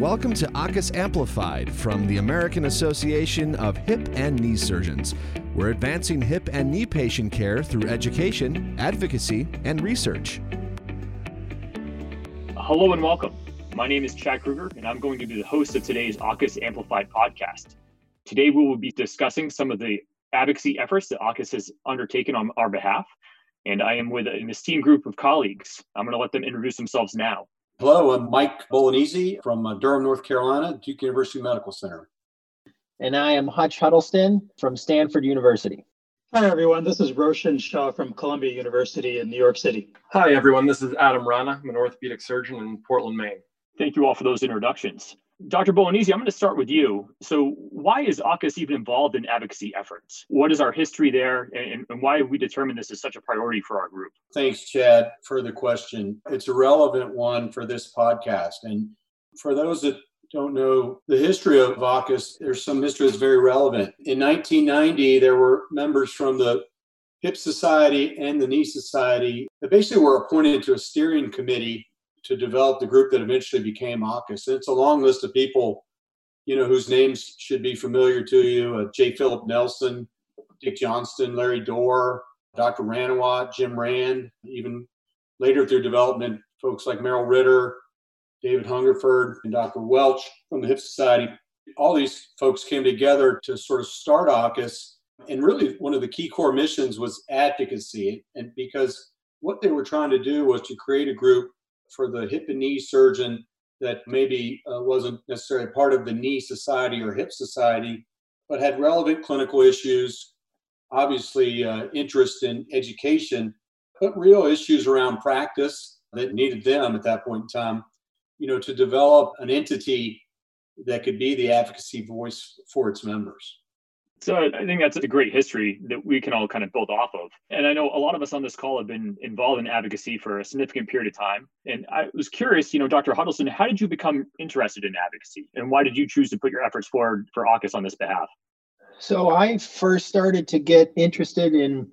Welcome to AAHKS Amplified from the American Association of Hip and Knee Surgeons. We're advancing hip and knee patient care through education, advocacy, and research. Hello and welcome. My name is Chad Kruger, and I'm going to be the host of today's AAHKS Amplified podcast. Today, we will be discussing some of the advocacy efforts that AAHKS has undertaken on our behalf. And I am with an esteemed group of colleagues. I'm going to let them introduce themselves now. Hello, I'm Mike Bolognesi from uh, Durham, North Carolina, Duke University Medical Center. And I am Hutch Huddleston from Stanford University. Hi, everyone. This is Roshan Shah from Columbia University in New York City. Hi, everyone. This is Adam Rana. I'm an orthopedic surgeon in Portland, Maine. Thank you all for those introductions. Dr. Bolognesi, I'm going to start with you. So, why is AAHKS even involved in advocacy efforts? What is our history there, and, and why have we determined this is such a priority for our group? Thanks, Chad, for the question. It's a relevant one for this podcast. And for those that don't know the history of AAHKS, there's some history that's very relevant. In 1990, there were members from the Hip Society and the Knee Society that basically were appointed to a steering committee to develop the group that eventually became AAHKS. It's a long list of people, you know, whose names should be familiar to you: uh, J. Philip Nelson, Dick Johnston, Larry Dorr, Dr. Ranawat, Jim Rand, even later through development, folks like Merrill Ritter, David Hungerford, and Dr. Welch from the Hip Society. All these folks came together to sort of start AAHKS. And really, one of the key core missions was advocacy. And because what they were trying to do was to create a group for the hip and knee surgeon that maybe uh, wasn't necessarily part of the knee society or hip society, but had relevant clinical issues, obviously uh, interest in education, but real issues around practice that needed them at that point in time, you know, to develop an entity that could be the advocacy voice for its members. So I think that's a great history that we can all kind of build off of. And I know a lot of us on this call have been involved in advocacy for a significant period of time. And I was curious, you know, Dr. Huddleston, how did you become interested in advocacy? And why did you choose to put your efforts forward for AAHKS on this behalf? So I first started to get interested in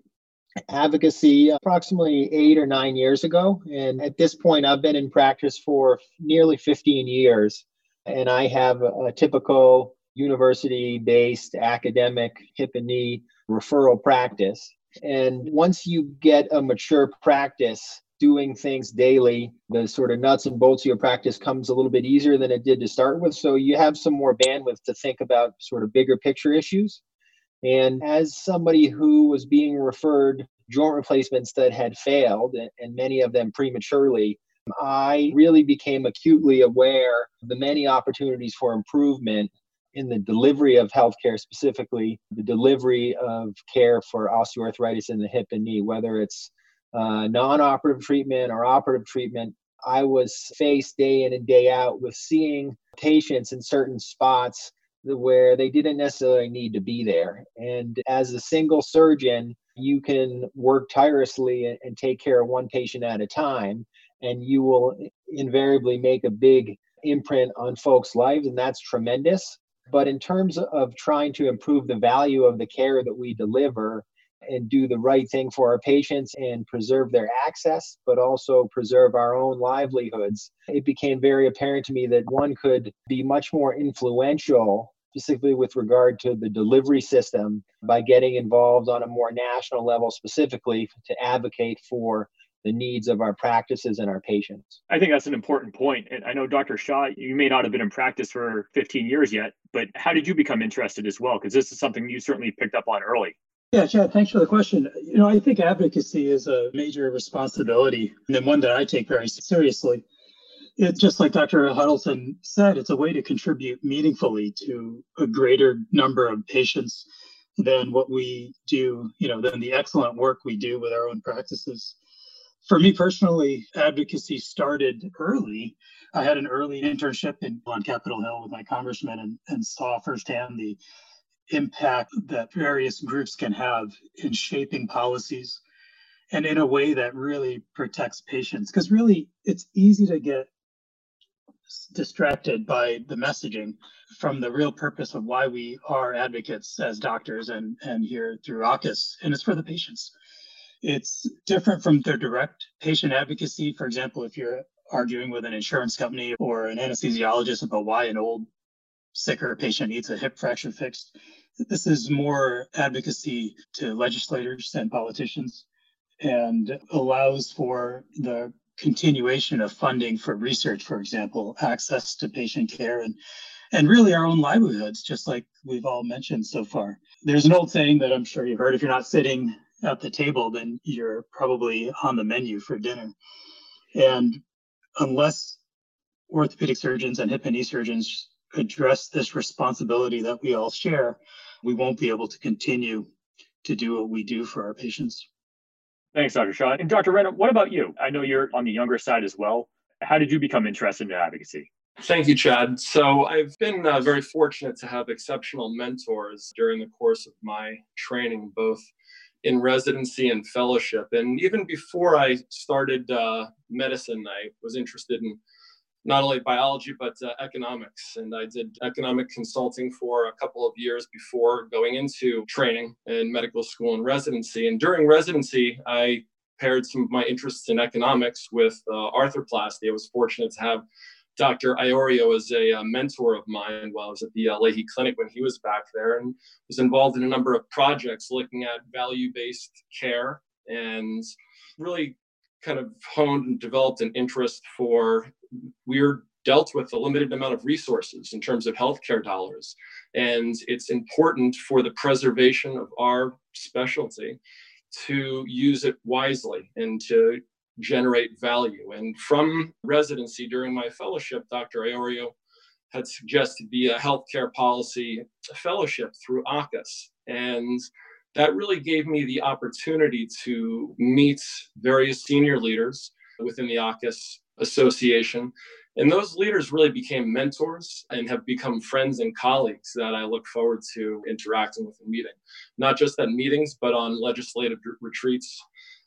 advocacy approximately eight or nine years ago. And at this point, I've been in practice for nearly 15 years. And I have a typical university based academic hip and knee referral practice. And once you get a mature practice doing things daily, the sort of nuts and bolts of your practice comes a little bit easier than it did to start with. So you have some more bandwidth to think about sort of bigger picture issues. And as somebody who was being referred joint replacements that had failed, and many of them prematurely, I really became acutely aware of the many opportunities for improvement in the delivery of healthcare, specifically the delivery of care for osteoarthritis in the hip and knee, whether it's uh, non operative treatment or operative treatment. I was faced day in and day out with seeing patients in certain spots where they didn't necessarily need to be there. And as a single surgeon, you can work tirelessly and, and take care of one patient at a time, and you will invariably make a big imprint on folks' lives, and that's tremendous. But in terms of trying to improve the value of the care that we deliver and do the right thing for our patients and preserve their access, but also preserve our own livelihoods, it became very apparent to me that one could be much more influential specifically with regard to the delivery system by getting involved on a more national level specifically to advocate for the needs of our practices and our patients. I think that's an important point. And I know Dr. Shah, you may not have been in practice for 15 years yet, but how did you become interested as well? Because this is something you certainly picked up on early. Yeah, Chad, thanks for the question. You know, I think advocacy is a major responsibility and one that I take very seriously. It's just like Dr. Huddleston said, it's a way to contribute meaningfully to a greater number of patients than what we do, you know, than the excellent work we do with our own practices for me personally, advocacy started early. I had an early internship in, on Capitol Hill with my congressman and, and saw firsthand the impact that various groups can have in shaping policies and in a way that really protects patients. Because really, it's easy to get distracted by the messaging from the real purpose of why we are advocates as doctors and, and here through AAHKS, and it's for the patients. It's different from their direct patient advocacy. For example, if you're arguing with an insurance company or an anesthesiologist about why an old sicker patient needs a hip fracture fixed. This is more advocacy to legislators and politicians and allows for the continuation of funding for research, for example, access to patient care and and really our own livelihoods, just like we've all mentioned so far. There's an old saying that I'm sure you've heard if you're not sitting at the table, then you're probably on the menu for dinner. And unless orthopedic surgeons and hip and knee surgeons address this responsibility that we all share, we won't be able to continue to do what we do for our patients. Thanks, Dr. Shah. And Dr. Rana, what about you? I know you're on the younger side as well. How did you become interested in advocacy? Thank you, Chad. So, I've been uh, very fortunate to have exceptional mentors during the course of my training, both in residency and fellowship. And even before I started uh, medicine, I was interested in not only biology but uh, economics. And i did economic consulting for a couple of years before going into training in medical school and residency. And during residency i paired some of my interests in economics with uh, arthroplasty. I was fortunate to have Dr. Iorio was a, uh, mentor of mine while I was at the uh, Lahey Clinic when he was back there and was involved in a number of projects looking at value based care and really kind of honed and developed an interest for we're dealt with a limited amount of resources in terms of healthcare dollars. And it's important for the preservation of our specialty to use it wisely and to generate value. And from residency during my fellowship, Dr. Iorio had suggested be a healthcare policy fellowship through AAHKS. And that really gave me the opportunity to meet various senior leaders within the AAHKS association. And those leaders really became mentors and have become friends and colleagues that I look forward to interacting with and meeting, not just at meetings, but on legislative retreats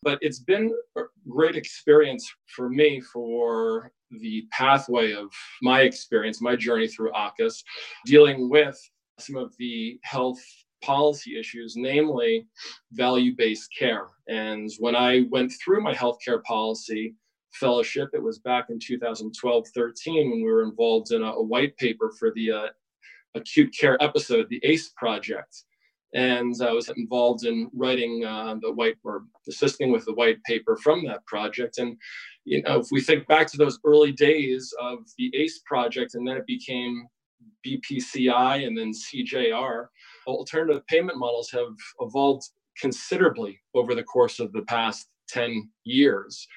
but it's been a great experience for me for the pathway of my experience, my journey through AAHKS, dealing with some of the health policy issues, namely value based care. And when I went through my healthcare policy fellowship, it was back in 2012 13 when we were involved in a, a white paper for the uh, acute care episode, the ACE project and I was involved in writing uh, the white or assisting with the white paper from that project. And you know, if we think back to those early days of the ACE project, and then it became BPCI and then CJR, alternative payment models have evolved considerably over the course of the past 10 years.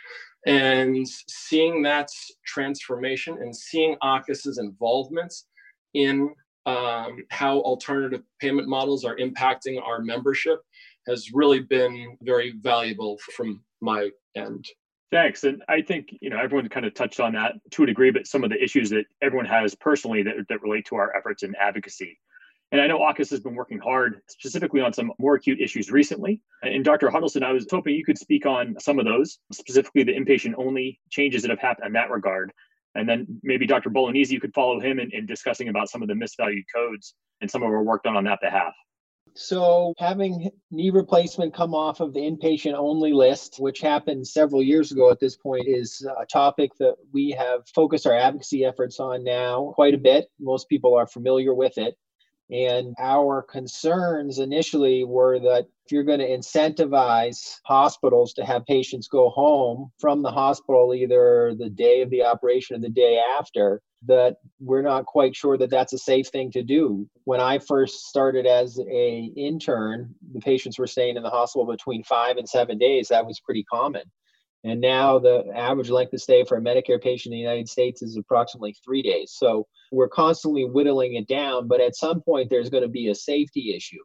And seeing that transformation and seeing AAHKS's involvement in um, how alternative payment models are impacting our membership has really been very valuable from my end. Thanks. And I think, you know, everyone kind of touched on that to a degree, but some of the issues that everyone has personally that, that relate to our efforts in advocacy. And I know AAHKS has been working hard specifically on some more acute issues recently. And Dr. Huddleston, I was hoping you could speak on some of those, specifically the inpatient only changes that have happened in that regard. And then maybe Dr. Bolognesi, you could follow him in, in discussing about some of the misvalued codes and some of our work done on that behalf. So, having knee replacement come off of the inpatient only list, which happened several years ago at this point, is a topic that we have focused our advocacy efforts on now quite a bit. Most people are familiar with it. And our concerns initially were that if you're going to incentivize hospitals to have patients go home from the hospital either the day of the operation or the day after, that we're not quite sure that that's a safe thing to do. When I first started as a intern, the patients were staying in the hospital between 5 and 7 days. That was pretty common. And now the average length of stay for a Medicare patient in the United States is approximately three days. So we're constantly whittling it down, but at some point there's going to be a safety issue.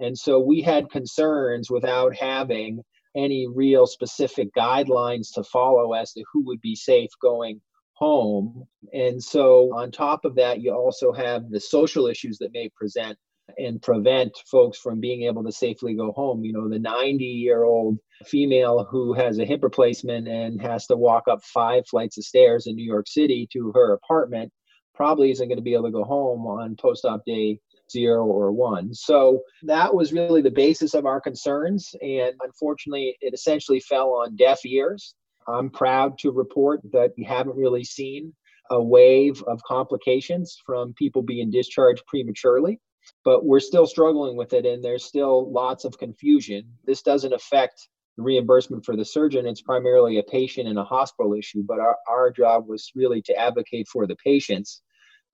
And so we had concerns without having any real specific guidelines to follow as to who would be safe going home. And so on top of that, you also have the social issues that may present and prevent folks from being able to safely go home. You know, the 90 year old female who has a hip replacement and has to walk up five flights of stairs in New York City to her apartment probably isn't going to be able to go home on post op day zero or one. So that was really the basis of our concerns. And unfortunately, it essentially fell on deaf ears. I'm proud to report that we haven't really seen a wave of complications from people being discharged prematurely, but we're still struggling with it and there's still lots of confusion. This doesn't affect reimbursement for the surgeon. It's primarily a patient and a hospital issue, but our, our job was really to advocate for the patients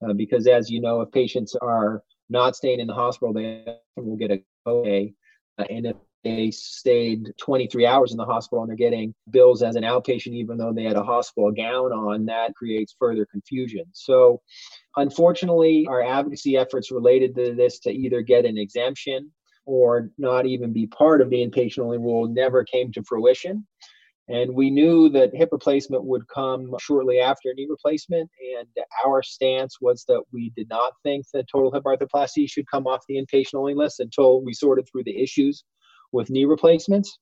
uh, because, as you know, if patients are not staying in the hospital, they will get a copay. Uh, and if they stayed 23 hours in the hospital and they're getting bills as an outpatient, even though they had a hospital gown on, that creates further confusion. So, unfortunately, our advocacy efforts related to this to either get an exemption or not even be part of the inpatient only rule never came to fruition. And we knew that hip replacement would come shortly after knee replacement. And our stance was that we did not think that total hip arthroplasty should come off the inpatient only list until we sorted through the issues with knee replacements.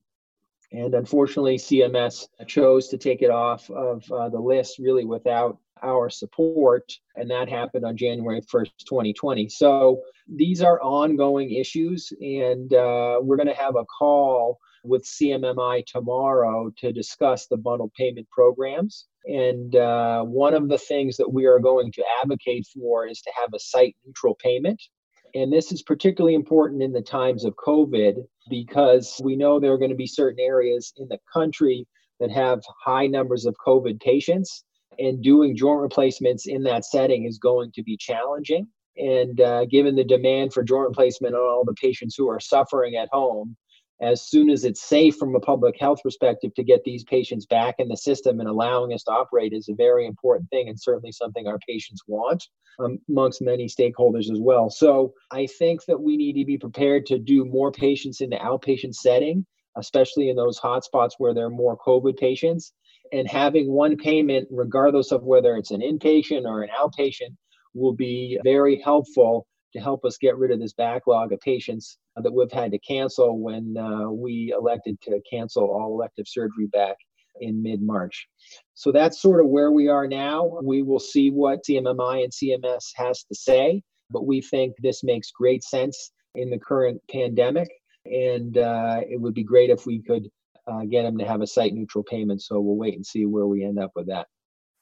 And unfortunately, CMS chose to take it off of uh, the list really without our support. And that happened on January 1st, 2020. So these are ongoing issues. And uh, we're going to have a call with CMMI tomorrow to discuss the bundled payment programs. And uh, one of the things that we are going to advocate for is to have a site neutral payment. And this is particularly important in the times of COVID because we know there are going to be certain areas in the country that have high numbers of COVID patients. And doing joint replacements in that setting is going to be challenging. And uh, given the demand for joint replacement on all the patients who are suffering at home, as soon as it's safe from a public health perspective to get these patients back in the system and allowing us to operate is a very important thing and certainly something our patients want um, amongst many stakeholders as well. So I think that we need to be prepared to do more patients in the outpatient setting, especially in those hotspots where there are more COVID patients. And having one payment, regardless of whether it's an inpatient or an outpatient, will be very helpful to help us get rid of this backlog of patients that we've had to cancel when uh, we elected to cancel all elective surgery back in mid March. So that's sort of where we are now. We will see what CMMI and CMS has to say, but we think this makes great sense in the current pandemic. And uh, it would be great if we could uh, get them to have a site neutral payment. So we'll wait and see where we end up with that.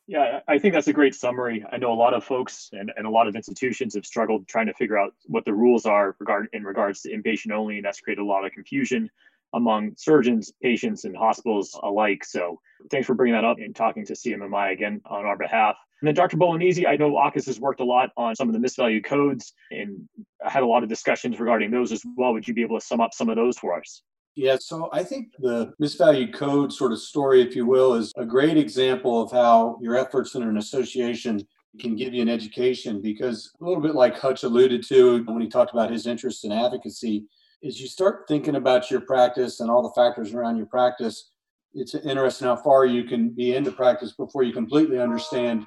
Yeah, I think that's a great summary. I know a lot of folks and, and a lot of institutions have struggled trying to figure out what the rules are regard in regards to inpatient only, and that's created a lot of confusion among surgeons, patients, and hospitals alike. So thanks for bringing that up and talking to CMMI again on our behalf. And then Dr. Bolognesi, I know AAHKS has worked a lot on some of the misvalued codes and had a lot of discussions regarding those as well. Would you be able to sum up some of those for us? Yeah, so I think the misvalued code sort of story, if you will, is a great example of how your efforts in an association can give you an education because a little bit like Hutch alluded to when he talked about his interest in advocacy, is you start thinking about your practice and all the factors around your practice. It's interesting how far you can be into practice before you completely understand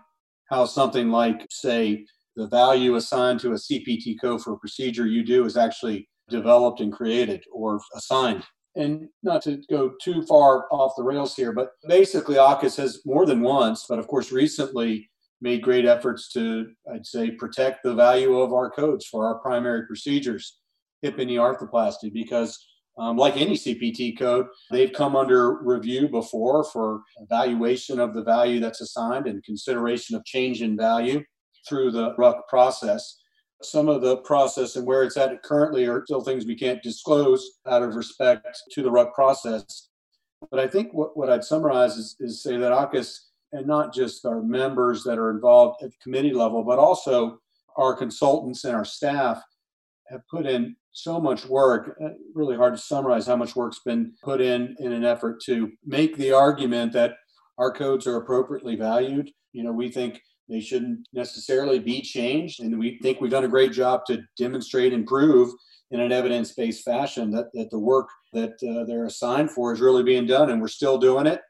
how something like, say, the value assigned to a CPT code for a procedure you do is actually developed and created or assigned and not to go too far off the rails here, but basically AAHKS has more than once, but of course recently made great efforts to, I'd say, protect the value of our codes for our primary procedures, hip and knee arthroplasty, because um, like any CPT code, they've come under review before for evaluation of the value that's assigned and consideration of change in value through the RUC process. Some of the process and where it's at currently are still things we can't disclose out of respect to the RUC process. But I think what, what I'd summarize is, is say that AAHKS, and not just our members that are involved at the committee level, but also our consultants and our staff have put in so much work. Uh, really hard to summarize how much work's been put in in an effort to make the argument that our codes are appropriately valued. You know, we think they shouldn't necessarily be changed. And we think we've done a great job to demonstrate and prove in an evidence based fashion that, that the work that uh, they're assigned for is really being done. And we're still doing it.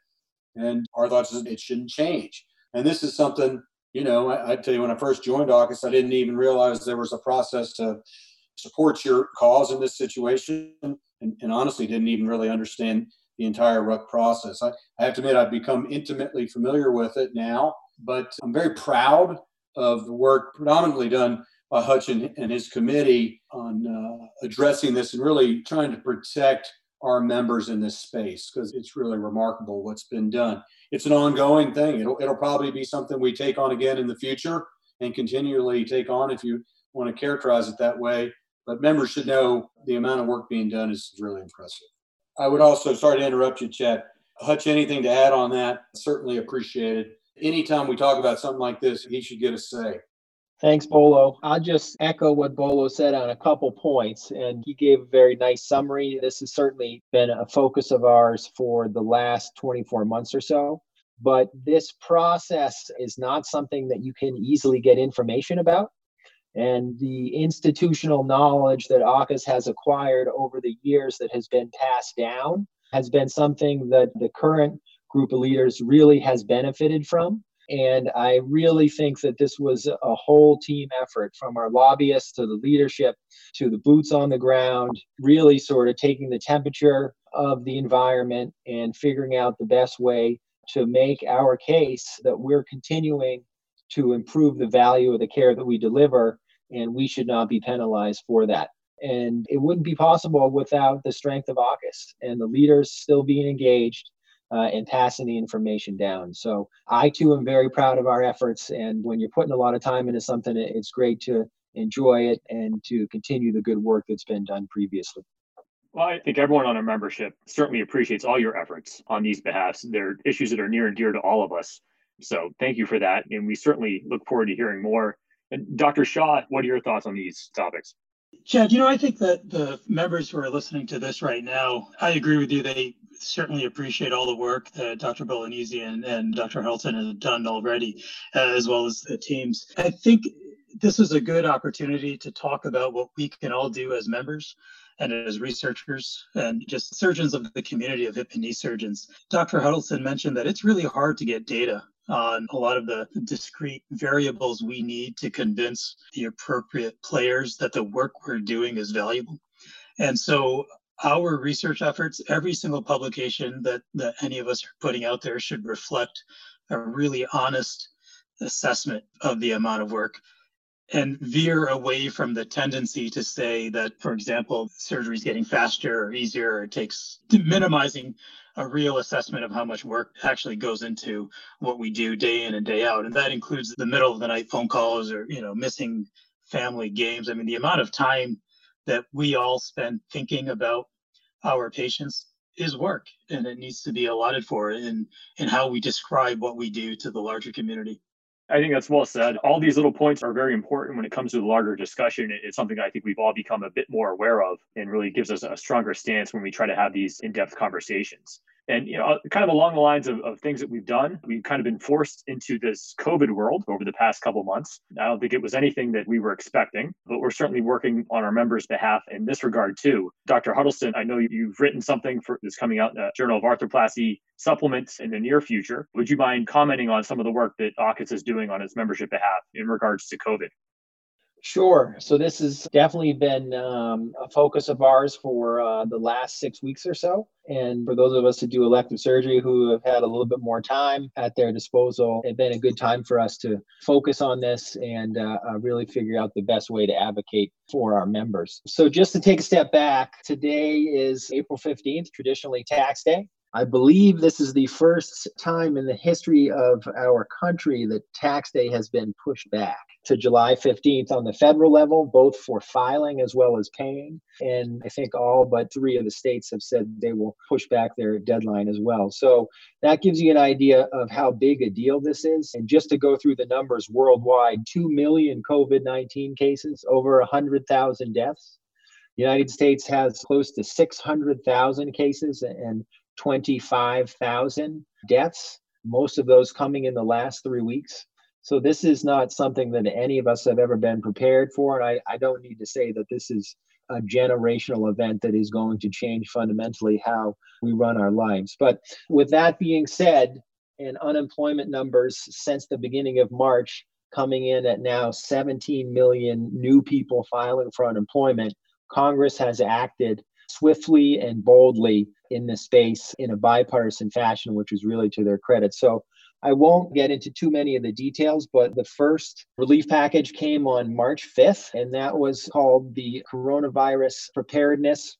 And our thoughts is it shouldn't change. And this is something, you know, I, I tell you, when I first joined AAHKS, I didn't even realize there was a process to support your cause in this situation. And, and honestly, didn't even really understand the entire RUC process. I, I have to admit, I've become intimately familiar with it now but I'm very proud of the work predominantly done by Hutch and, and his committee on uh, addressing this and really trying to protect our members in this space because it's really remarkable what's been done. It's an ongoing thing. It'll, it'll probably be something we take on again in the future and continually take on if you want to characterize it that way. But members should know the amount of work being done is really impressive. I would also, sorry to interrupt you, Chet. Hutch, anything to add on that? Certainly appreciated. Anytime we talk about something like this, he should get a say. Thanks, Bolo. I'll just echo what Bolo said on a couple points, and he gave a very nice summary. This has certainly been a focus of ours for the last 24 months or so. But this process is not something that you can easily get information about. And the institutional knowledge that AAHKS has acquired over the years that has been passed down has been something that the current group of leaders really has benefited from. And I really think that this was a whole team effort from our lobbyists to the leadership to the boots on the ground, really sort of taking the temperature of the environment and figuring out the best way to make our case that we're continuing to improve the value of the care that we deliver, and we should not be penalized for that. And it wouldn't be possible without the strength of AAHKS and the leaders still being engaged uh, and passing the information down. So I too am very proud of our efforts. And when you're putting a lot of time into something, it's great to enjoy it and to continue the good work that's been done previously. Well, I think everyone on our membership certainly appreciates all your efforts on these behalfs. They're issues that are near and dear to all of us. So thank you for that. And we certainly look forward to hearing more. And Dr. Shah, what are your thoughts on these topics? Chad, you know, I think that the members who are listening to this right now, I agree with you. They certainly appreciate all the work that Dr. Bolognesi and, and Dr. Huddleston have done already, uh, as well as the teams. I think this is a good opportunity to talk about what we can all do as members and as researchers and just surgeons of the community of hip and knee surgeons. Dr. Huddleston mentioned that it's really hard to get data on a lot of the discrete variables we need to convince the appropriate players that the work we're doing is valuable. And so our research efforts, every single publication that, that any of us are putting out there should reflect a really honest assessment of the amount of work and veer away from the tendency to say that, for example, surgery is getting faster or easier, or it takes minimizing a real assessment of how much work actually goes into what we do day in and day out. And that includes the middle of the night phone calls or, you know, missing family games. I mean, the amount of time that we all spend thinking about our patients is work and it needs to be allotted for in in how we describe what we do to the larger community. I think that's well said. All these little points are very important when it comes to the larger discussion. It's something I think we've all become a bit more aware of and really gives us a stronger stance when we try to have these in depth conversations. And you know, uh, kind of along the lines of, of things that we've done, we've kind of been forced into this COVID world over the past couple months. I don't think it was anything that we were expecting, but we're certainly working on our members' behalf in this regard too. Dr. Huddleston, I know you've written something for that's coming out in the Journal of Arthroplasty supplements in the near future. Would you mind commenting on some of the work that AAHKS is doing on its membership behalf in regards to COVID? Sure. So this has definitely been um, a focus of ours for uh, the last six weeks or so. And for those of us who do elective surgery who have had a little bit more time at their disposal, it's been a good time for us to focus on this and uh, uh, really figure out the best way to advocate for our members. So just to take a step back, today is April 15th, traditionally tax day. I believe this is the first time in the history of our country that tax day has been pushed back to July 15th on the federal level, both for filing as well as paying. And I think all but three of the states have said they will push back their deadline as well. So that gives you an idea of how big a deal this is. And just to go through the numbers worldwide 2 million COVID 19 cases, over 100,000 deaths. The United States has close to 600,000 cases and 25,000 deaths, most of those coming in the last three weeks. So this is not something that any of us have ever been prepared for. And I, I don't need to say that this is a generational event that is going to change fundamentally how we run our lives. But with that being said, and unemployment numbers since the beginning of March coming in at now 17 million new people filing for unemployment, Congress has acted swiftly and boldly in this space in a bipartisan fashion, which is really to their credit. So I won't get into too many of the details, but the first relief package came on March 5th, and that was called the Coronavirus Preparedness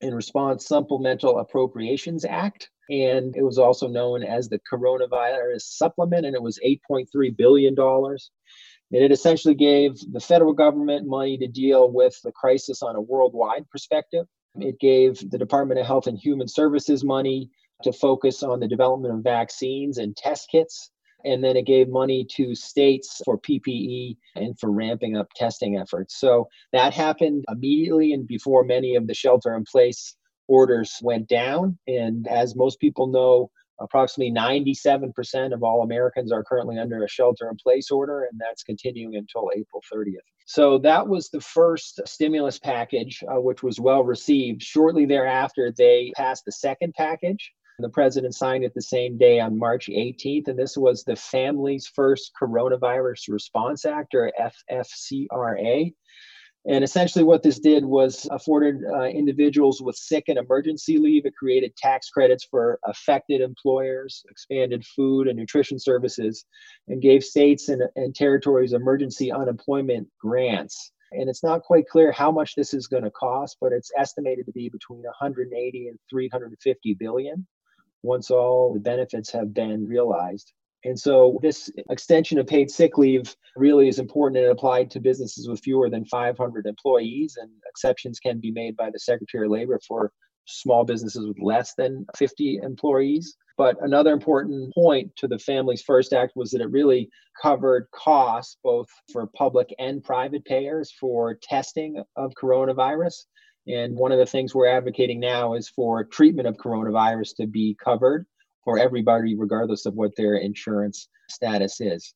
and Response Supplemental Appropriations Act. And it was also known as the Coronavirus Supplement, and it was $8.3 billion. And it essentially gave the federal government money to deal with the crisis on a worldwide perspective. It gave the Department of Health and Human Services money to focus on the development of vaccines and test kits. And then it gave money to states for PPE and for ramping up testing efforts. So that happened immediately and before many of the shelter in place orders went down. And as most people know, approximately 97% of all Americans are currently under a shelter in place order, and that's continuing until April 30th. So that was the first stimulus package, uh, which was well received. Shortly thereafter, they passed the second package. The president signed it the same day on March 18th, and this was the Families First Coronavirus Response Act, or FFCRA. And essentially, what this did was afforded uh, individuals with sick and emergency leave. It created tax credits for affected employers, expanded food and nutrition services, and gave states and, and territories emergency unemployment grants. And it's not quite clear how much this is going to cost, but it's estimated to be between 180 and 350 billion once all the benefits have been realized. And so this extension of paid sick leave really is important and applied to businesses with fewer than 500 employees, and exceptions can be made by the Secretary of Labor for small businesses with less than 50 employees. But another important point to the Families First Act was that it really covered costs both for public and private payers for testing of coronavirus. And one of the things we're advocating now is for treatment of coronavirus to be covered for everybody, regardless of what their insurance status is.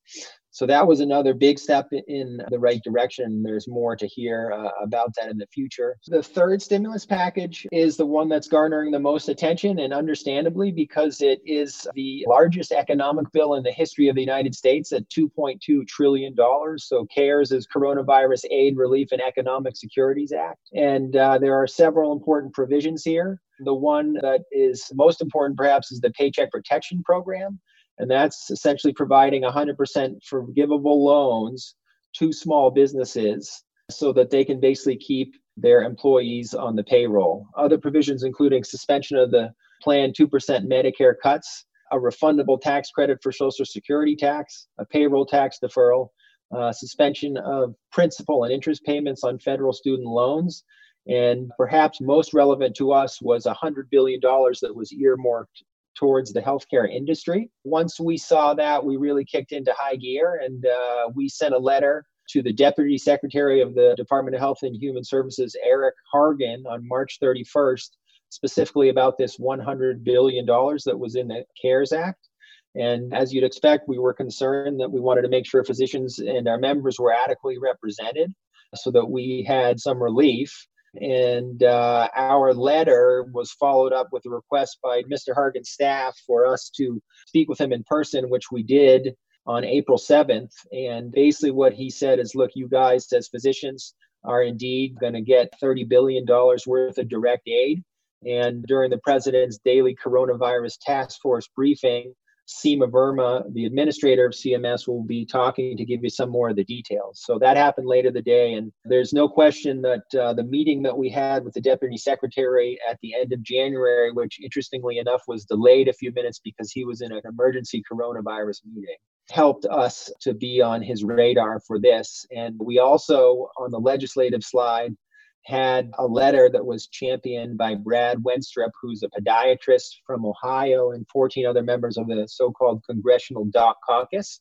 So that was another big step in the right direction. There's more to hear uh, about that in the future. The third stimulus package is the one that's garnering the most attention, and understandably, because it is the largest economic bill in the history of the United States at $2.2 trillion. So CARES is Coronavirus Aid, Relief, and Economic Securities Act. And uh, there are several important provisions here. The one that is most important, perhaps, is the Paycheck Protection Program. And that's essentially providing 100% forgivable loans to small businesses so that they can basically keep their employees on the payroll. Other provisions, including suspension of the planned 2% Medicare cuts, a refundable tax credit for Social Security tax, a payroll tax deferral, uh, suspension of principal and interest payments on federal student loans, and perhaps most relevant to us was $100 billion that was earmarked towards the healthcare industry. Once we saw that, we really kicked into high gear and uh, we sent a letter to the Deputy Secretary of the Department of Health and Human Services, Eric Hargan, on March 31st, specifically about this $100 billion that was in the CARES Act. And as you'd expect, we were concerned that we wanted to make sure physicians and our members were adequately represented so that we had some relief. And uh, our letter was followed up with a request by Mr. Hargan's staff for us to speak with him in person, which we did on April 7th. And basically, what he said is look, you guys, as physicians, are indeed going to get $30 billion worth of direct aid. And during the president's daily coronavirus task force briefing, Seema Verma, the administrator of CMS, will be talking to give you some more of the details. So that happened later the day, and there's no question that uh, the meeting that we had with the deputy secretary at the end of January, which interestingly enough was delayed a few minutes because he was in an emergency coronavirus meeting, helped us to be on his radar for this. And we also, on the legislative slide, had a letter that was championed by Brad Wenstrup, who's a podiatrist from Ohio, and 14 other members of the so called Congressional Doc Caucus,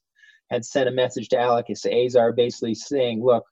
had sent a message to Alex Azar basically saying, look,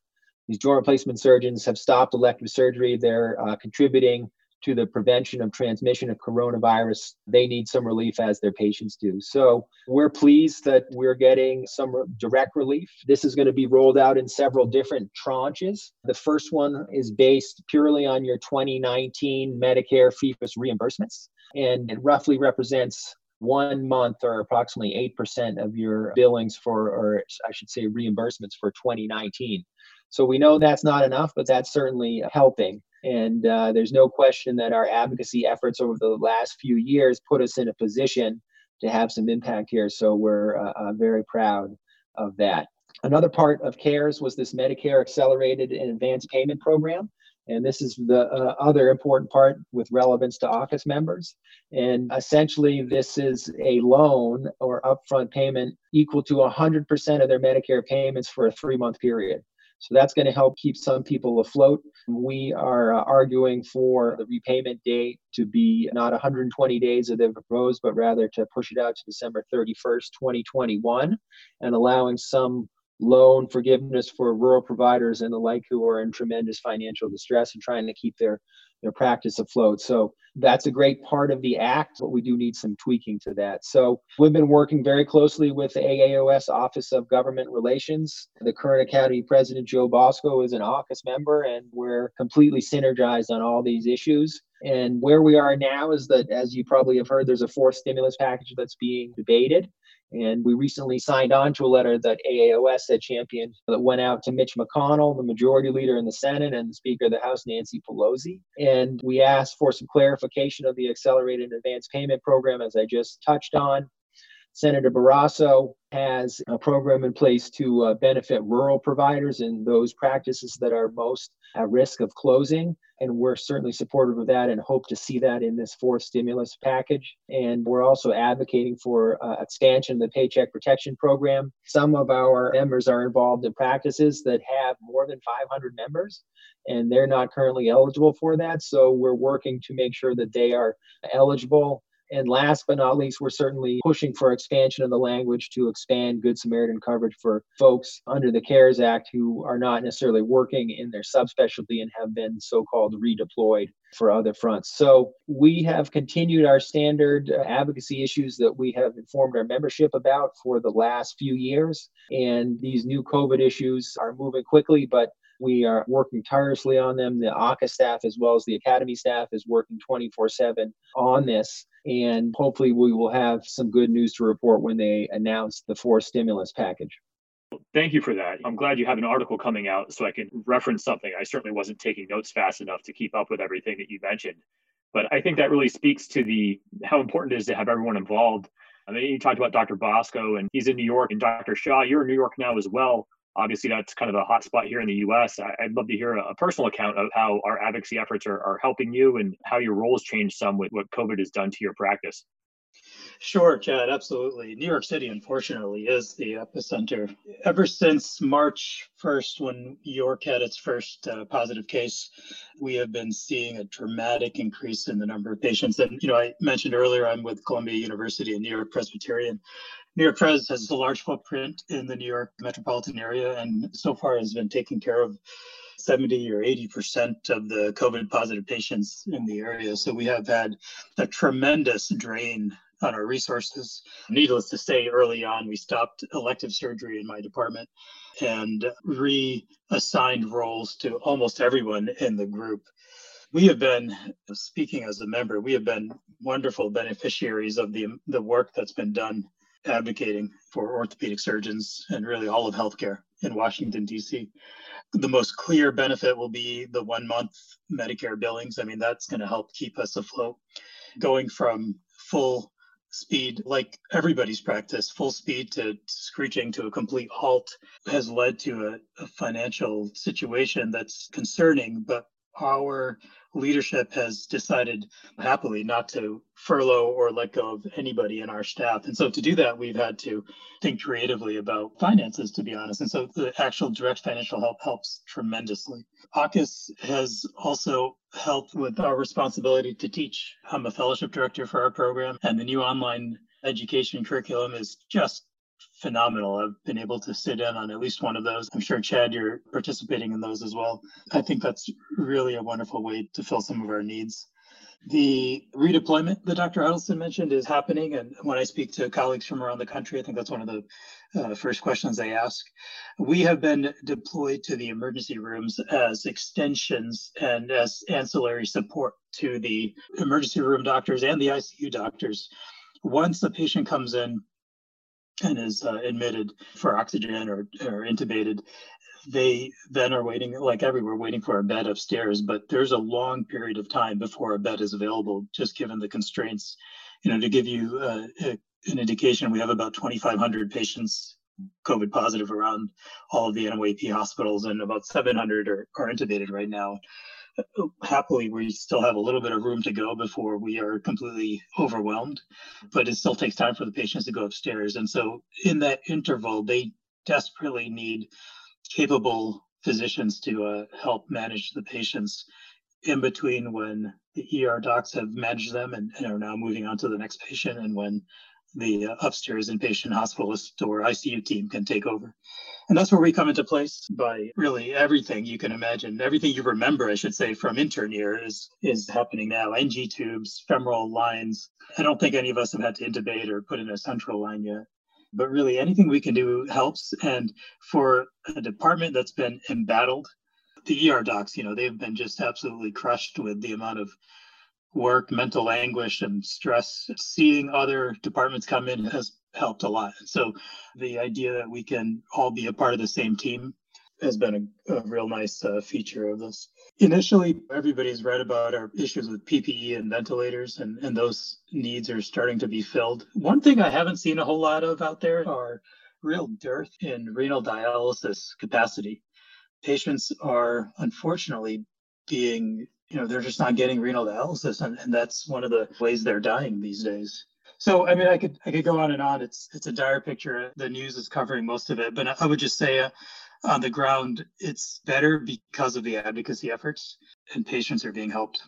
these joint replacement surgeons have stopped elective surgery. They're uh, contributing to the prevention of transmission of coronavirus, they need some relief as their patients do. So we're pleased that we're getting some direct relief. This is going to be rolled out in several different tranches. The first one is based purely on your 2019 Medicare fee for reimbursements, and it roughly represents one month or approximately 8% of your billings for, or I should say, reimbursements for 2019. So we know that's not enough, but that's certainly helping. And uh, there's no question that our advocacy efforts over the last few years put us in a position to have some impact here. So we're uh, uh, very proud of that. Another part of CARES was this Medicare Accelerated and Advanced Payment Program. And this is the uh, other important part with relevance to AAHKS members. And essentially, this is a loan or upfront payment equal to 100% of their Medicare payments for a three month period. So that's going to help keep some people afloat. We are uh, arguing for the repayment date to be not 120 days as they've proposed, but rather to push it out to December 31st, 2021, and allowing some loan forgiveness for rural providers and the like who are in tremendous financial distress and trying to keep their their practice afloat. So that's a great part of the act, but we do need some tweaking to that. So we've been working very closely with the AAOS Office of Government Relations. The current Academy President, Joe Bosco, is an AAHKS member, and we're completely synergized on all these issues. And where we are now is that, as you probably have heard, there's a fourth stimulus package that's being debated. And we recently signed on to a letter that AAOS had championed that went out to Mitch McConnell, the majority leader in the Senate, and the Speaker of the House, Nancy Pelosi. And we asked for some clarification of the accelerated advance payment program, as I just touched on. Senator Barrasso has a program in place to uh, benefit rural providers and those practices that are most at risk of closing. And we're certainly supportive of that and hope to see that in this fourth stimulus package. And we're also advocating for uh, expansion of the Paycheck Protection Program. Some of our members are involved in practices that have more than 500 members, and they're not currently eligible for that. So we're working to make sure that they are eligible and last but not least, we're certainly pushing for expansion of the language to expand Good Samaritan coverage for folks under the CARES Act who are not necessarily working in their subspecialty and have been so called redeployed for other fronts. So we have continued our standard uh, advocacy issues that we have informed our membership about for the last few years. And these new COVID issues are moving quickly, but we are working tirelessly on them. The ACA staff, as well as the Academy staff, is working 24 7 on this. And hopefully, we will have some good news to report when they announce the fourth stimulus package. Thank you for that. I'm glad you have an article coming out so I can reference something. I certainly wasn't taking notes fast enough to keep up with everything that you mentioned. But I think that really speaks to the how important it is to have everyone involved. I mean, you talked about Dr. Bosco, and he's in New York, and Dr. Shah, you're in New York now as well obviously that's kind of a hot spot here in the us i'd love to hear a personal account of how our advocacy efforts are, are helping you and how your roles changed some with what covid has done to your practice Sure, Chad, absolutely. New York City, unfortunately, is the epicenter. Ever since March 1st, when York had its first uh, positive case, we have been seeing a dramatic increase in the number of patients. And, you know, I mentioned earlier, I'm with Columbia University and New York Presbyterian. New York Pres has a large footprint in the New York metropolitan area and so far has been taking care of 70 or 80% of the COVID positive patients in the area. So we have had a tremendous drain on our resources. Needless to say, early on, we stopped elective surgery in my department and reassigned roles to almost everyone in the group. We have been, speaking as a member, we have been wonderful beneficiaries of the, the work that's been done advocating for orthopedic surgeons and really all of healthcare in Washington, D.C. The most clear benefit will be the one month Medicare billings. I mean, that's going to help keep us afloat. Going from full speed, like everybody's practice, full speed to screeching to a complete halt has led to a, a financial situation that's concerning, but our leadership has decided happily not to furlough or let go of anybody in our staff. And so to do that, we've had to think creatively about finances, to be honest. And so the actual direct financial help helps tremendously. AAHKS has also helped with our responsibility to teach. I'm a fellowship director for our program, and the new online education curriculum is just phenomenal. I've been able to sit in on at least one of those. I'm sure, Chad, you're participating in those as well. I think that's really a wonderful way to fill some of our needs. The redeployment that Dr. Huddleston mentioned is happening. And when I speak to colleagues from around the country, I think that's one of the uh, first questions they ask. We have been deployed to the emergency rooms as extensions and as ancillary support to the emergency room doctors and the ICU doctors. Once a patient comes in, and is uh, admitted for oxygen or, or intubated, they then are waiting, like everywhere, waiting for a bed upstairs. But there's a long period of time before a bed is available, just given the constraints. You know, to give you uh, a, an indication, we have about 2,500 patients COVID positive around all of the NOAP hospitals, and about 700 are, are intubated right now. Happily, we still have a little bit of room to go before we are completely overwhelmed, but it still takes time for the patients to go upstairs. And so, in that interval, they desperately need capable physicians to uh, help manage the patients in between when the ER docs have managed them and, and are now moving on to the next patient, and when the uh, upstairs inpatient hospitalist or ICU team can take over. And that's where we come into place by really everything you can imagine. Everything you remember, I should say, from intern year is, is happening now. NG tubes, femoral lines. I don't think any of us have had to intubate or put in a central line yet. But really, anything we can do helps. And for a department that's been embattled, the ER docs, you know, they've been just absolutely crushed with the amount of work, mental anguish, and stress. Seeing other departments come in has helped a lot. So the idea that we can all be a part of the same team has been a, a real nice uh, feature of this. Initially, everybody's read about our issues with PPE and ventilators, and, and those needs are starting to be filled. One thing I haven't seen a whole lot of out there are real dearth in renal dialysis capacity. Patients are unfortunately being you know they're just not getting renal dialysis and, and that's one of the ways they're dying these days. So i mean i could i could go on and on. It's it's a dire picture. The news is covering most of it but i would just say uh, on the ground it's better because of the advocacy efforts and patients are being helped.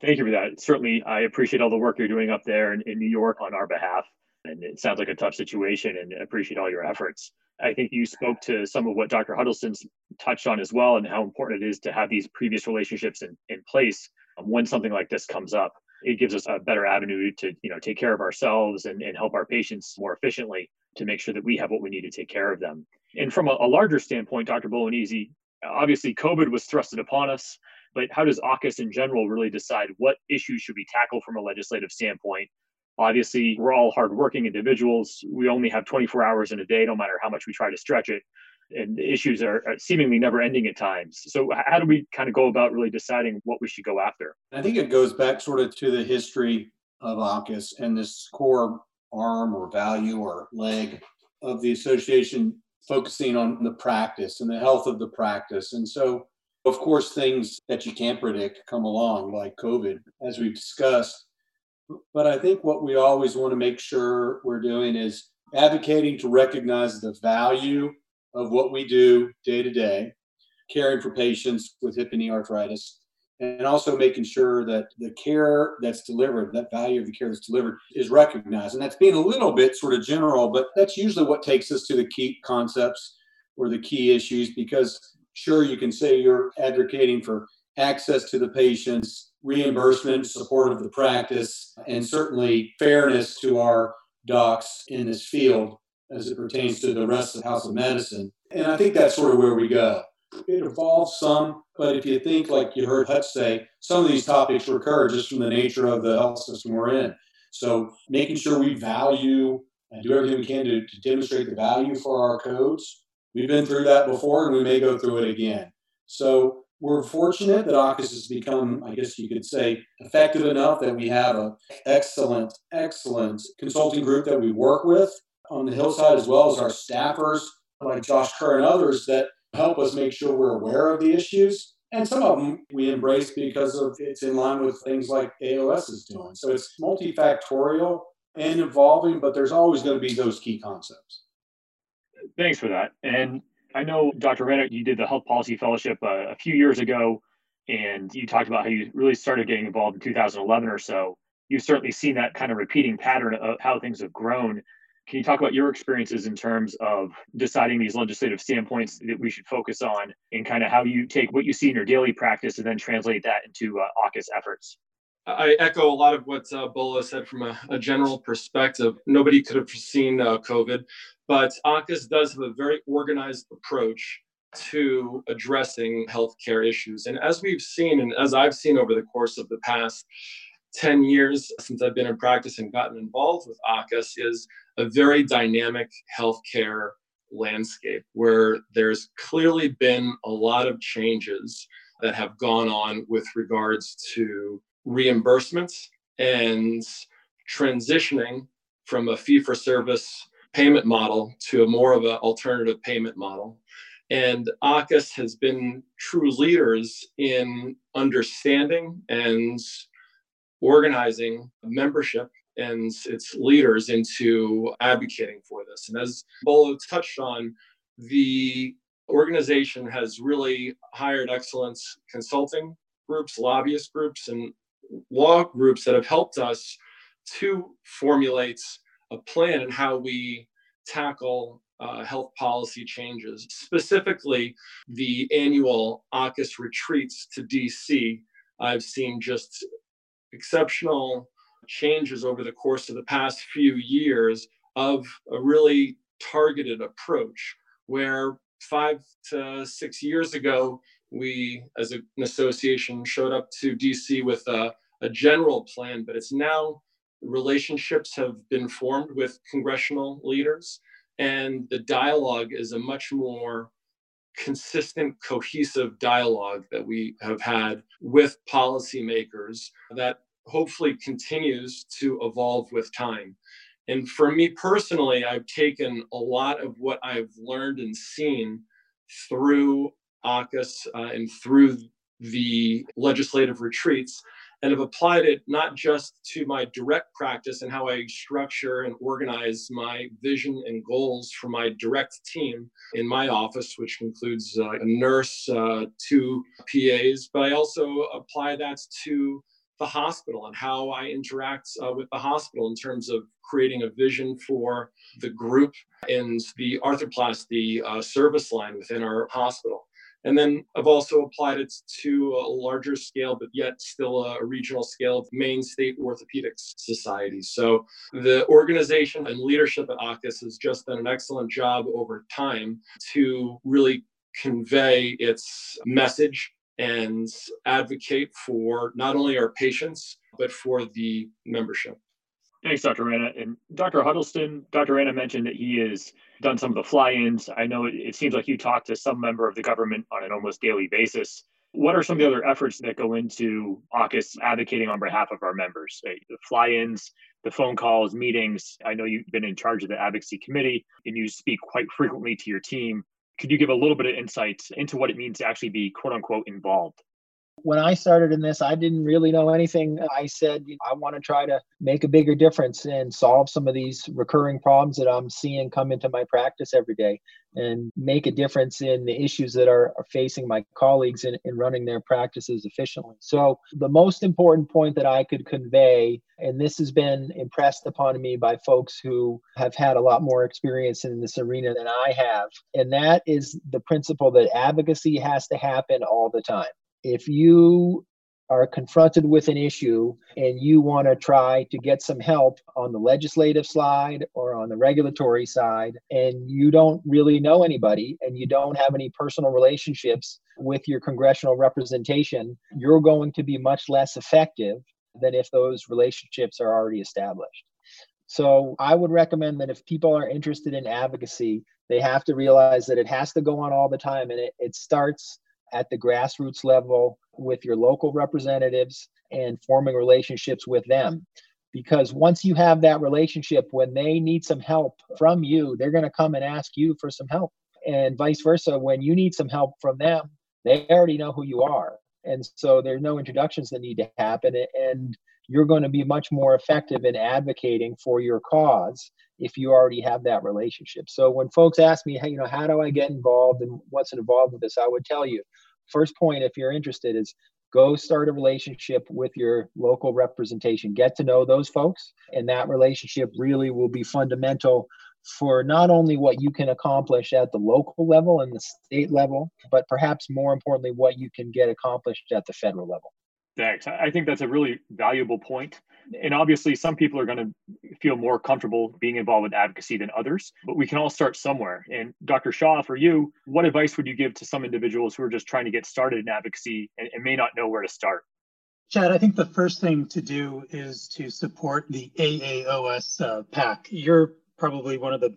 Thank you for that. Certainly i appreciate all the work you're doing up there in, in new york on our behalf and it sounds like a tough situation and appreciate all your efforts I think you spoke to some of what Dr. Huddleston's touched on as well, and how important it is to have these previous relationships in, in place um, when something like this comes up. It gives us a better avenue to, you know, take care of ourselves and, and help our patients more efficiently to make sure that we have what we need to take care of them. And from a, a larger standpoint, Dr. Bolognesi, obviously COVID was thrusted upon us, but how does AAHKS in general really decide what issues should be tackled from a legislative standpoint Obviously, we're all hardworking individuals. We only have 24 hours in a day, no matter how much we try to stretch it. And the issues are, seemingly never ending at times. So, how do we kind of go about really deciding what we should go after? I think it goes back sort of to the history of AAHKS and this core arm or value or leg of the association focusing on the practice and the health of the practice. And so, of course, things that you can't predict come along, like COVID, as we've discussed. But I think what we always want to make sure we're doing is advocating to recognize the value of what we do day to day, caring for patients with hip and knee arthritis, and also making sure that the care that's delivered, that value of the care that's delivered, is recognized. And that's being a little bit sort of general, but that's usually what takes us to the key concepts or the key issues because sure, you can say you're advocating for access to the patients, reimbursement, support of the practice, and certainly fairness to our docs in this field as it pertains to the rest of the House of Medicine. And I think that's sort of where we go. It evolves some, but if you think, like you heard Hutch say, some of these topics recur just from the nature of the health system we're in. So making sure we value and do everything we can to, to demonstrate the value for our codes. We've been through that before and we may go through it again. So we're fortunate that AAHKS has become, I guess you could say, effective enough that we have an excellent, excellent consulting group that we work with on the hillside, as well as our staffers like Josh Kerr and others that help us make sure we're aware of the issues. And some of them we embrace because of it's in line with things like AOS is doing. So it's multifactorial and evolving, but there's always going to be those key concepts. Thanks for that. And I know, Dr. Rana, you did the Health Policy Fellowship uh, a few years ago, and you talked about how you really started getting involved in 2011 or so. You've certainly seen that kind of repeating pattern of how things have grown. Can you talk about your experiences in terms of deciding these legislative standpoints that we should focus on and kind of how you take what you see in your daily practice and then translate that into uh, AAHKS efforts? I echo a lot of what uh, Bolo said from a, a, general perspective. Nobody could have foreseen uh, COVID, but AAHKS does have a very organized approach to addressing healthcare issues. And as we've seen, and as I've seen over the course of the past 10 years since I've been in practice and gotten involved with AAHKS, is a very dynamic healthcare landscape where there's clearly been a lot of changes that have gone on with regards to reimbursements and transitioning from a fee for service payment model to a more of an alternative payment model. And AAHKS has been true leaders in understanding and organizing membership and its leaders into advocating for this. And as Bolo touched on, the organization has really hired excellence consulting groups, lobbyist groups, and law groups that have helped us to formulate a plan and how we tackle uh, health policy changes. Specifically, the annual AAHKS retreats to DC. I've seen just exceptional changes over the course of the past few years of a really targeted approach where five to six years ago, we as an association showed up to DC with a, a general plan, but it's now relationships have been formed with congressional leaders and the dialogue is a much more consistent, cohesive dialogue that we have had with policymakers that hopefully continues to evolve with time. And for me personally, I've taken a lot of what I've learned and seen through AAHKS uh, and through the legislative retreats and have applied it not just to my direct practice and how I structure and organize my vision and goals for my direct team in my office, which includes uh, a nurse, uh, two PAs, but I also apply that to the hospital and how I interact uh, with the hospital in terms of creating a vision for the group and the arthroplasty uh, service line within our hospital. And then I've also applied it to a larger scale, but yet still a regional scale of Maine State Orthopedics Society. So the organization and leadership at AAHKS has just done an excellent job over time to really convey its message and advocate for not only our patients, but for the membership. Thanks, Dr. Rana. And Dr. Huddleston, Dr. Rana mentioned that he has done some of the fly-ins. I know it, it, seems like you talk to some member of the government on an almost daily basis. What are some of the other efforts that go into AAHKS advocating on behalf of our members? The fly-ins, the phone calls, meetings. I know you've been in charge of the advocacy committee and you speak quite frequently to your team. Could you give a little bit of insight into what it means to actually be quote unquote involved? When I started in this, I didn't really know anything. I said, I want to try to make a bigger difference and solve some of these recurring problems that I'm seeing come into my practice every day and make a difference in the issues that are, are facing my colleagues in, in running their practices efficiently. So, the most important point that I could convey, and this has been impressed upon me by folks who have had a lot more experience in this arena than I have, and that is the principle that advocacy has to happen all the time if you are confronted with an issue and you want to try to get some help on the legislative side or on the regulatory side, and you don't really know anybody and you don't have any personal relationships with your congressional representation, you're going to be much less effective than if those relationships are already established. So I would recommend that if people are interested in advocacy, they have to realize that it has to go on all the time and it, it starts at the grassroots level with your local representatives and forming relationships with them. Because once you have that relationship, when they need some help from you, they're going to come and ask you for some help. And vice versa, when you need some help from them, they already know who you are. And so there's no introductions that need to happen. And you're going to be much more effective in advocating for your cause if you already have that relationship. So when folks ask me, hey, you know, how do I get involved and what's involved with this, I would tell you, first point, if you're interested, is go start a relationship with your local representation. Get to know those folks, and that relationship really will be fundamental for not only what you can accomplish at the local level and the state level, but perhaps more importantly, what you can get accomplished at the federal level. Thanks. I think that's a really valuable point. And obviously, some people are going to feel more comfortable being involved with advocacy than others, but we can all start somewhere. And Dr. Shah, for you, what advice would you give to some individuals who are just trying to get started in advocacy and, and may not know where to start? Chad, I think the first thing to do is to support the AAOS uh, PAC. You're probably one of the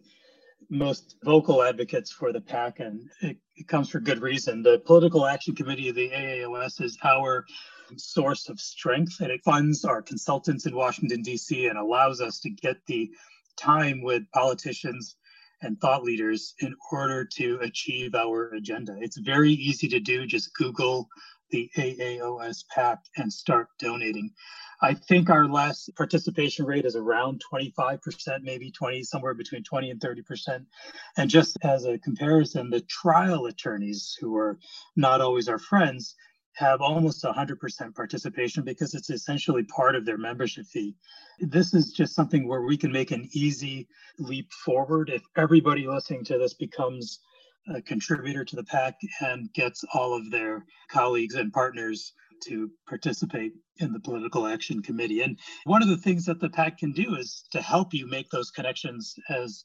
most vocal advocates for the PAC, and it, it comes for good reason. The Political Action Committee of the AAOS is our source of strength and it funds our consultants in Washington, D.C., and allows us to get the time with politicians and thought leaders in order to achieve our agenda. It's very easy to do. Just Google the AAOS PAC and start donating. I think our last participation rate is around 25%, maybe 20, somewhere between 20 and 30%. And just as a comparison, the trial attorneys, who are not always our friends, have almost 100% participation because it's essentially part of their membership fee. This is just something where we can make an easy leap forward if everybody listening to this becomes a contributor to the PAC and gets all of their colleagues and partners to participate in the political action committee. And one of the things that the PAC can do is to help you make those connections as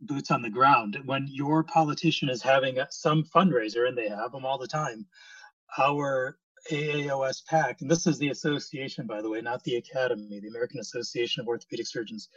boots on the ground. When your politician is having some fundraiser, and they have them all the time, our AAOS PAC, and this is the association, by the way, not the academy, the American Association of Orthopedic Surgeons.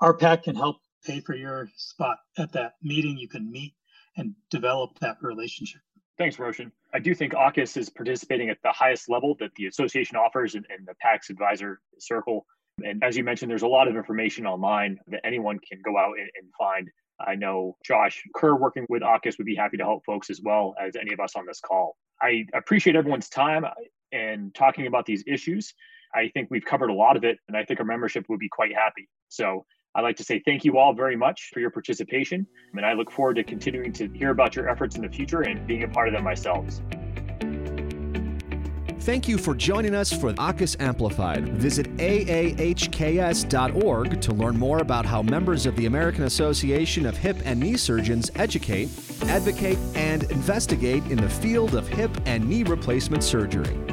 Our PAC can help pay for your spot at that meeting. You can meet and develop that relationship. Thanks, Roshan. I do think AAHKS is participating at the highest level that the association offers in, in the PAC's advisor circle. And as you mentioned, there's a lot of information online that anyone can go out and, and find. I know Josh Kerr working with AAHKS would be happy to help folks as well as any of us on this call. I appreciate everyone's time uh, and talking about these issues. I think we've covered a lot of it, and I think our membership would be quite happy. So I'd like to say thank you all very much for your participation, and I look forward to continuing to hear about your efforts in the future and being a part of them myself. Thank you for joining us for AAHKS Amplified. Visit aahks.org to learn more about how members of the American Association of Hip and Knee Surgeons educate, advocate, and investigate in the field of hip and knee replacement surgery.